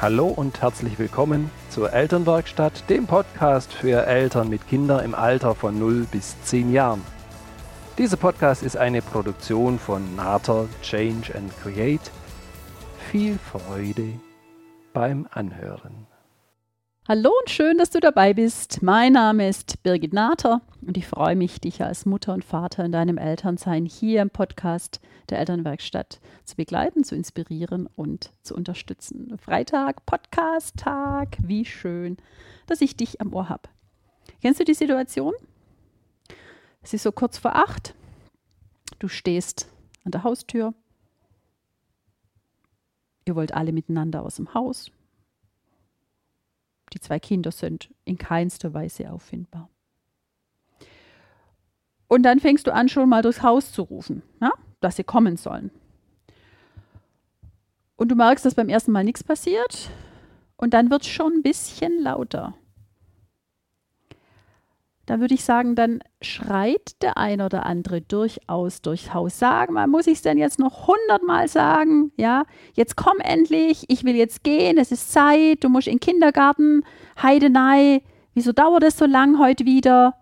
Hallo und herzlich willkommen zur Elternwerkstatt, dem Podcast für Eltern mit Kindern im Alter von 0 bis 10 Jahren. Dieser Podcast ist eine Produktion von Nater Change and Create. Viel Freude beim Anhören. Hallo und schön, dass du dabei bist. Mein Name ist Birgit Nater und ich freue mich, dich als Mutter und Vater in deinem Elternsein hier im Podcast der Elternwerkstatt zu begleiten, zu inspirieren und zu unterstützen. Freitag, Podcast-Tag, wie schön, dass ich dich am Ohr habe. Kennst du die Situation? Es ist so kurz vor acht. Du stehst an der Haustür. Ihr wollt alle miteinander aus dem Haus. Die zwei Kinder sind in keinster Weise auffindbar. Und dann fängst du an, schon mal durchs Haus zu rufen, ja, dass sie kommen sollen. Und du merkst, dass beim ersten Mal nichts passiert. Und dann wird es schon ein bisschen lauter. Da würde ich sagen, dann schreit der ein oder andere durchaus durchs Haus. Sagen, mal, muss ich es denn jetzt noch hundertmal sagen? Ja, jetzt komm endlich, ich will jetzt gehen, es ist Zeit, du musst in den Kindergarten, Heidenei, wieso dauert es so lang heute wieder?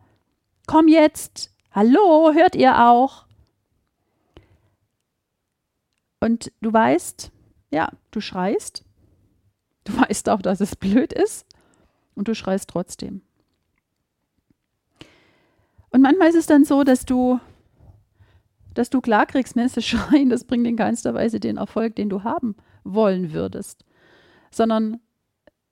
Komm jetzt, Hallo, hört ihr auch? Und du weißt, ja, du schreist. Du weißt auch, dass es blöd ist. Und du schreist trotzdem. Und manchmal ist es dann so, dass du, dass du klarkriegst, ne, das Schreien, das bringt in keinster Weise den Erfolg, den du haben wollen würdest. Sondern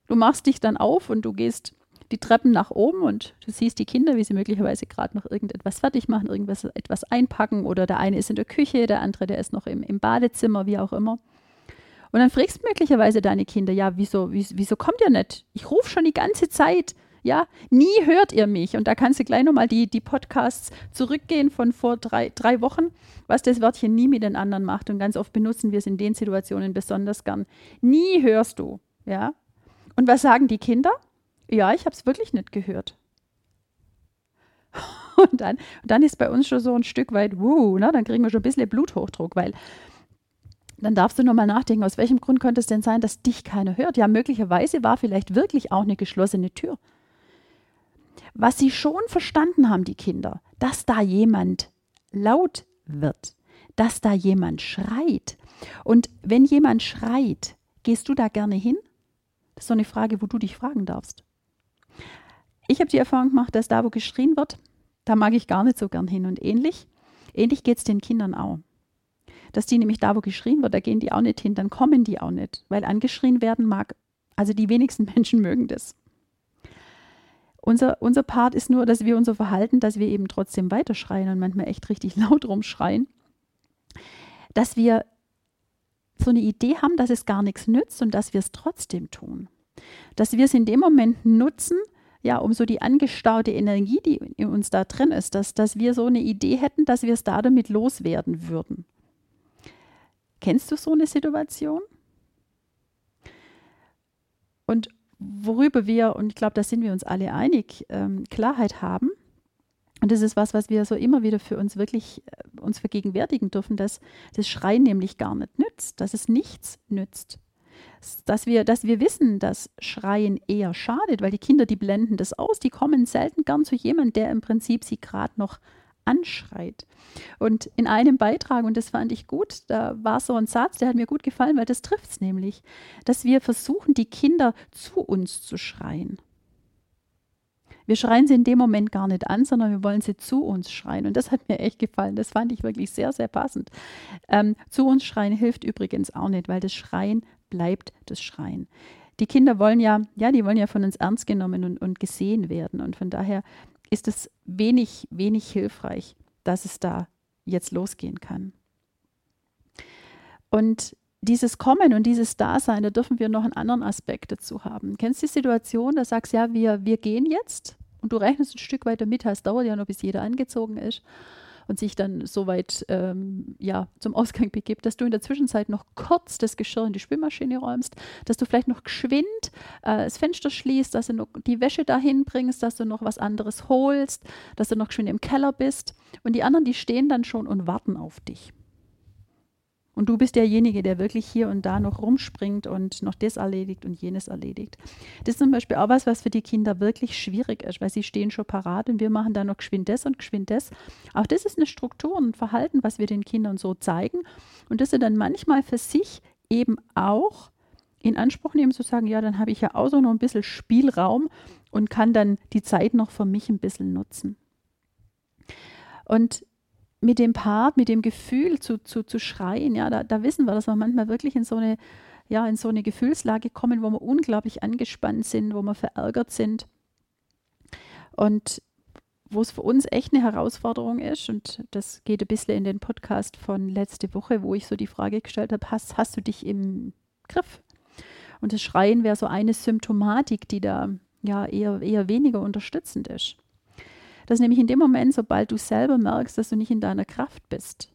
du machst dich dann auf und du gehst die Treppen nach oben und du siehst die Kinder, wie sie möglicherweise gerade noch irgendetwas fertig machen, irgendwas etwas einpacken oder der eine ist in der Küche, der andere, der ist noch im, im Badezimmer, wie auch immer. Und dann fragst möglicherweise deine Kinder, ja, wieso, wieso, wieso kommt ihr nicht? Ich rufe schon die ganze Zeit. Ja, nie hört ihr mich. Und da kannst du gleich nochmal die, die Podcasts zurückgehen von vor drei, drei Wochen, was das Wörtchen nie mit den anderen macht. Und ganz oft benutzen wir es in den Situationen besonders gern. Nie hörst du. Ja. Und was sagen die Kinder? Ja, ich habe es wirklich nicht gehört. Und dann, und dann ist bei uns schon so ein Stück weit, wuh, ne? dann kriegen wir schon ein bisschen Bluthochdruck, weil dann darfst du nochmal nachdenken, aus welchem Grund könnte es denn sein, dass dich keiner hört? Ja, möglicherweise war vielleicht wirklich auch eine geschlossene Tür. Was sie schon verstanden haben, die Kinder, dass da jemand laut wird, dass da jemand schreit. Und wenn jemand schreit, gehst du da gerne hin? Das ist so eine Frage, wo du dich fragen darfst. Ich habe die Erfahrung gemacht, dass da, wo geschrien wird, da mag ich gar nicht so gern hin. Und ähnlich, ähnlich geht es den Kindern auch. Dass die nämlich da, wo geschrien wird, da gehen die auch nicht hin, dann kommen die auch nicht, weil angeschrien werden mag, also die wenigsten Menschen mögen das. Unser, unser Part ist nur, dass wir unser Verhalten, dass wir eben trotzdem weiterschreien und manchmal echt richtig laut rumschreien, dass wir so eine Idee haben, dass es gar nichts nützt und dass wir es trotzdem tun. Dass wir es in dem Moment nutzen, ja, um so die angestaute Energie, die in uns da drin ist, dass, dass wir so eine Idee hätten, dass wir es da damit loswerden würden. Kennst du so eine Situation? Und worüber wir, und ich glaube, da sind wir uns alle einig, ähm, Klarheit haben, und das ist was, was wir so immer wieder für uns wirklich äh, uns vergegenwärtigen dürfen, dass das Schreien nämlich gar nicht nützt, dass es nichts nützt. Dass wir, dass wir wissen, dass Schreien eher schadet, weil die Kinder, die blenden das aus, die kommen selten gern zu jemandem, der im Prinzip sie gerade noch anschreit. Und in einem Beitrag, und das fand ich gut, da war so ein Satz, der hat mir gut gefallen, weil das trifft es nämlich, dass wir versuchen, die Kinder zu uns zu schreien. Wir schreien sie in dem Moment gar nicht an, sondern wir wollen sie zu uns schreien. Und das hat mir echt gefallen. Das fand ich wirklich sehr, sehr passend. Ähm, zu uns schreien hilft übrigens auch nicht, weil das Schreien bleibt das Schreien. Die Kinder wollen ja, ja, die wollen ja von uns ernst genommen und, und gesehen werden. Und von daher ist es wenig, wenig hilfreich, dass es da jetzt losgehen kann. Und dieses Kommen und dieses Dasein, da dürfen wir noch einen anderen Aspekt dazu haben. Kennst du die Situation, da sagst du, ja, wir, wir gehen jetzt und du rechnest ein Stück weiter mit, es dauert ja noch, bis jeder angezogen ist und sich dann so weit ähm, ja, zum Ausgang begibt, dass du in der Zwischenzeit noch kurz das Geschirr in die Spülmaschine räumst, dass du vielleicht noch geschwind äh, das Fenster schließt, dass du noch die Wäsche dahin bringst, dass du noch was anderes holst, dass du noch schön im Keller bist. Und die anderen, die stehen dann schon und warten auf dich. Und du bist derjenige, der wirklich hier und da noch rumspringt und noch das erledigt und jenes erledigt. Das ist zum Beispiel auch was, was für die Kinder wirklich schwierig ist, weil sie stehen schon parat und wir machen dann noch geschwind das und geschwind das. Auch das ist eine Struktur und ein Verhalten, was wir den Kindern so zeigen. Und das sie dann manchmal für sich eben auch in Anspruch nehmen, zu sagen, ja, dann habe ich ja auch so noch ein bisschen Spielraum und kann dann die Zeit noch für mich ein bisschen nutzen. Und mit dem Part, mit dem Gefühl zu, zu, zu schreien, ja, da, da wissen wir, dass wir manchmal wirklich in so eine, ja, in so eine Gefühlslage kommen, wo wir unglaublich angespannt sind, wo wir verärgert sind. Und wo es für uns echt eine Herausforderung ist, und das geht ein bisschen in den Podcast von letzte Woche, wo ich so die Frage gestellt habe, hast, hast du dich im Griff? Und das Schreien wäre so eine Symptomatik, die da ja eher, eher weniger unterstützend ist. Das nämlich in dem Moment, sobald du selber merkst, dass du nicht in deiner Kraft bist,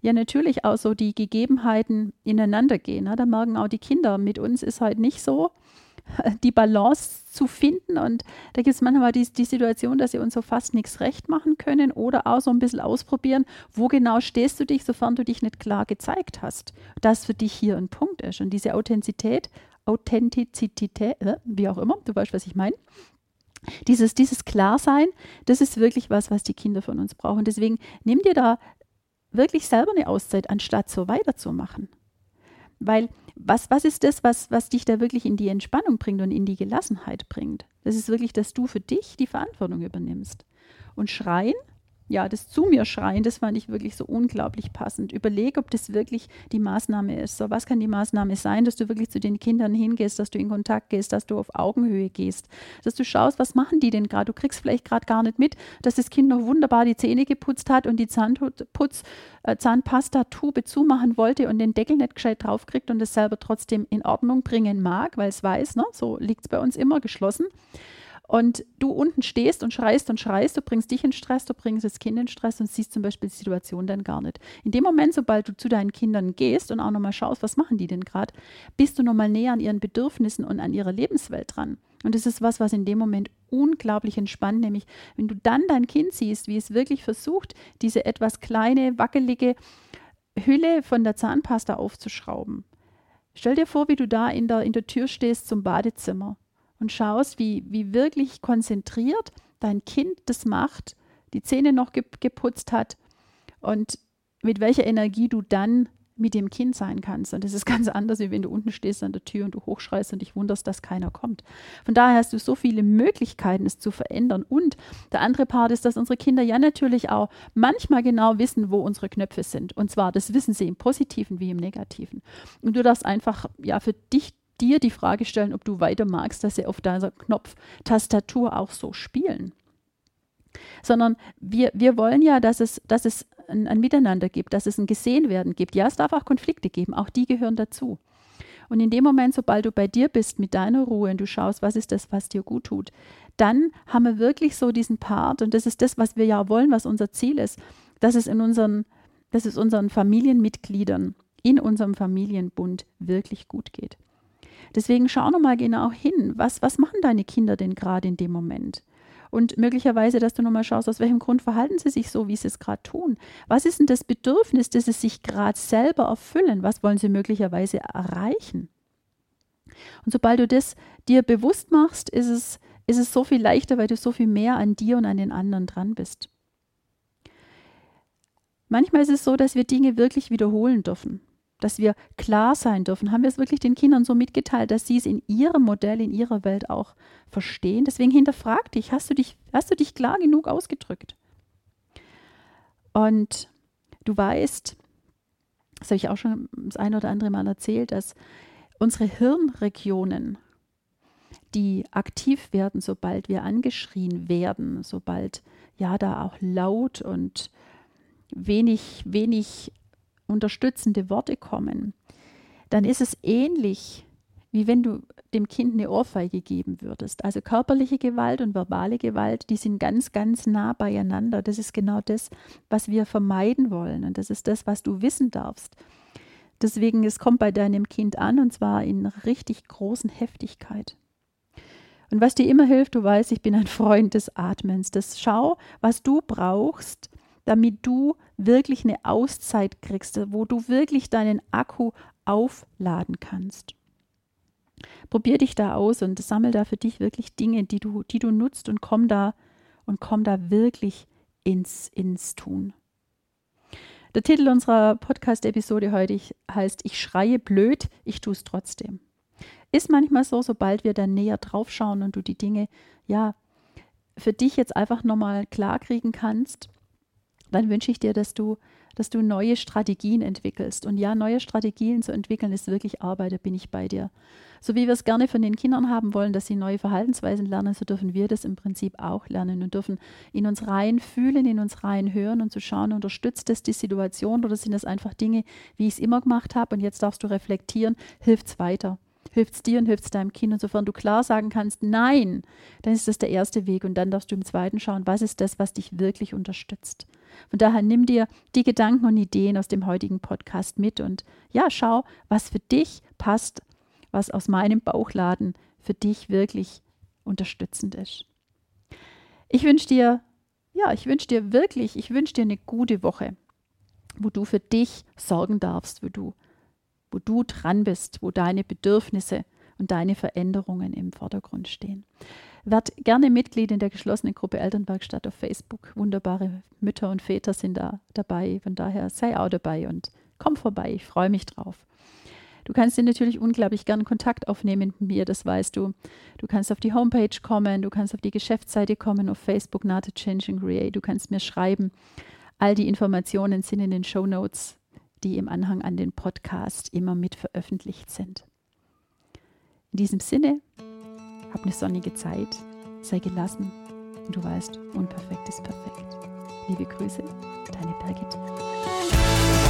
ja natürlich auch so die Gegebenheiten ineinander gehen. Ne? Da merken auch die Kinder, mit uns ist halt nicht so, die Balance zu finden. Und da gibt es manchmal die, die Situation, dass sie uns so fast nichts recht machen können oder auch so ein bisschen ausprobieren, wo genau stehst du dich, sofern du dich nicht klar gezeigt hast. Das für dich hier ein Punkt ist. Und diese Authentizität, Authentizität, äh, wie auch immer, du weißt, was ich meine, dieses, dieses Klarsein, das ist wirklich was, was die Kinder von uns brauchen. Deswegen nimm dir da wirklich selber eine Auszeit, anstatt so weiterzumachen. Weil was, was ist das, was, was dich da wirklich in die Entspannung bringt und in die Gelassenheit bringt? Das ist wirklich, dass du für dich die Verantwortung übernimmst. Und schreien ja, das zu mir schreien, das fand ich wirklich so unglaublich passend. Überleg, ob das wirklich die Maßnahme ist. So, was kann die Maßnahme sein, dass du wirklich zu den Kindern hingehst, dass du in Kontakt gehst, dass du auf Augenhöhe gehst, dass du schaust, was machen die denn gerade? Du kriegst vielleicht gerade gar nicht mit, dass das Kind noch wunderbar die Zähne geputzt hat und die Zahnputz, äh, Zahnpasta-Tube zumachen wollte und den Deckel nicht gescheit draufkriegt und es selber trotzdem in Ordnung bringen mag, weil es weiß, ne? so liegt es bei uns immer geschlossen und du unten stehst und schreist und schreist, du bringst dich in Stress, du bringst das Kind in Stress und siehst zum Beispiel die Situation dann gar nicht. In dem Moment, sobald du zu deinen Kindern gehst und auch nochmal schaust, was machen die denn gerade, bist du nochmal näher an ihren Bedürfnissen und an ihrer Lebenswelt dran. Und das ist was, was in dem Moment unglaublich entspannt, nämlich wenn du dann dein Kind siehst, wie es wirklich versucht, diese etwas kleine, wackelige Hülle von der Zahnpasta aufzuschrauben. Stell dir vor, wie du da in der, in der Tür stehst zum Badezimmer und schaust, wie, wie wirklich konzentriert dein Kind das macht, die Zähne noch geputzt hat und mit welcher Energie du dann mit dem Kind sein kannst. Und das ist ganz anders, wie wenn du unten stehst an der Tür und du hochschreist und dich wunderst, dass keiner kommt. Von daher hast du so viele Möglichkeiten, es zu verändern. Und der andere Part ist, dass unsere Kinder ja natürlich auch manchmal genau wissen, wo unsere Knöpfe sind. Und zwar, das wissen sie im Positiven wie im Negativen. Und du darfst einfach ja für dich dir die Frage stellen, ob du weiter magst, dass sie auf deiner Knopftastatur auch so spielen. Sondern wir, wir wollen ja, dass es, dass es ein, ein Miteinander gibt, dass es ein Gesehenwerden gibt. Ja, es darf auch Konflikte geben, auch die gehören dazu. Und in dem Moment, sobald du bei dir bist mit deiner Ruhe und du schaust, was ist das, was dir gut tut, dann haben wir wirklich so diesen Part und das ist das, was wir ja wollen, was unser Ziel ist, dass es in unseren, dass es unseren Familienmitgliedern in unserem Familienbund wirklich gut geht. Deswegen schau nochmal genau hin, was, was machen deine Kinder denn gerade in dem Moment? Und möglicherweise, dass du nochmal schaust, aus welchem Grund verhalten sie sich so, wie sie es gerade tun. Was ist denn das Bedürfnis, das sie sich gerade selber erfüllen? Was wollen sie möglicherweise erreichen? Und sobald du das dir bewusst machst, ist es, ist es so viel leichter, weil du so viel mehr an dir und an den anderen dran bist. Manchmal ist es so, dass wir Dinge wirklich wiederholen dürfen dass wir klar sein dürfen. Haben wir es wirklich den Kindern so mitgeteilt, dass sie es in ihrem Modell, in ihrer Welt auch verstehen? Deswegen hinterfrag dich, hast du dich, hast du dich klar genug ausgedrückt? Und du weißt, das habe ich auch schon das eine oder andere Mal erzählt, dass unsere Hirnregionen, die aktiv werden, sobald wir angeschrien werden, sobald ja da auch laut und wenig, wenig unterstützende Worte kommen, dann ist es ähnlich, wie wenn du dem Kind eine Ohrfeige geben würdest. Also körperliche Gewalt und verbale Gewalt, die sind ganz, ganz nah beieinander. Das ist genau das, was wir vermeiden wollen. Und das ist das, was du wissen darfst. Deswegen, es kommt bei deinem Kind an und zwar in richtig großen Heftigkeit. Und was dir immer hilft, du weißt, ich bin ein Freund des Atmens. Das schau, was du brauchst, damit du wirklich eine Auszeit kriegst, wo du wirklich deinen Akku aufladen kannst. Probier dich da aus und sammel da für dich wirklich Dinge, die du, die du nutzt und komm da und komm da wirklich ins, ins Tun. Der Titel unserer Podcast-Episode heute heißt Ich schreie blöd, ich tue es trotzdem. Ist manchmal so, sobald wir dann näher drauf schauen und du die Dinge, ja, für dich jetzt einfach nochmal klar kriegen kannst, dann wünsche ich dir, dass du, dass du neue Strategien entwickelst. Und ja, neue Strategien zu entwickeln ist wirklich Arbeit, da bin ich bei dir. So wie wir es gerne von den Kindern haben wollen, dass sie neue Verhaltensweisen lernen, so dürfen wir das im Prinzip auch lernen und dürfen in uns rein fühlen, in uns rein hören und zu schauen, unterstützt das die Situation oder sind das einfach Dinge, wie ich es immer gemacht habe und jetzt darfst du reflektieren, hilft es weiter hilft es dir und hilft es deinem Kind. Und sofern du klar sagen kannst, nein, dann ist das der erste Weg. Und dann darfst du im zweiten schauen, was ist das, was dich wirklich unterstützt. Von daher nimm dir die Gedanken und Ideen aus dem heutigen Podcast mit und ja, schau, was für dich passt, was aus meinem Bauchladen für dich wirklich unterstützend ist. Ich wünsche dir, ja, ich wünsche dir wirklich, ich wünsche dir eine gute Woche, wo du für dich sorgen darfst, wo du wo du dran bist, wo deine Bedürfnisse und deine Veränderungen im Vordergrund stehen. Werd gerne Mitglied in der geschlossenen Gruppe Elternwerkstatt auf Facebook. Wunderbare Mütter und Väter sind da dabei. Von daher sei auch dabei und komm vorbei. Ich freue mich drauf. Du kannst dir natürlich unglaublich gern Kontakt aufnehmen mit mir, das weißt du. Du kannst auf die Homepage kommen, du kannst auf die Geschäftsseite kommen, auf Facebook Nate Changing Create, du kannst mir schreiben. All die Informationen sind in den Show Notes die im Anhang an den Podcast immer mit veröffentlicht sind. In diesem Sinne, hab eine sonnige Zeit, sei gelassen und du weißt, unperfekt ist perfekt. Liebe Grüße, deine Birgit.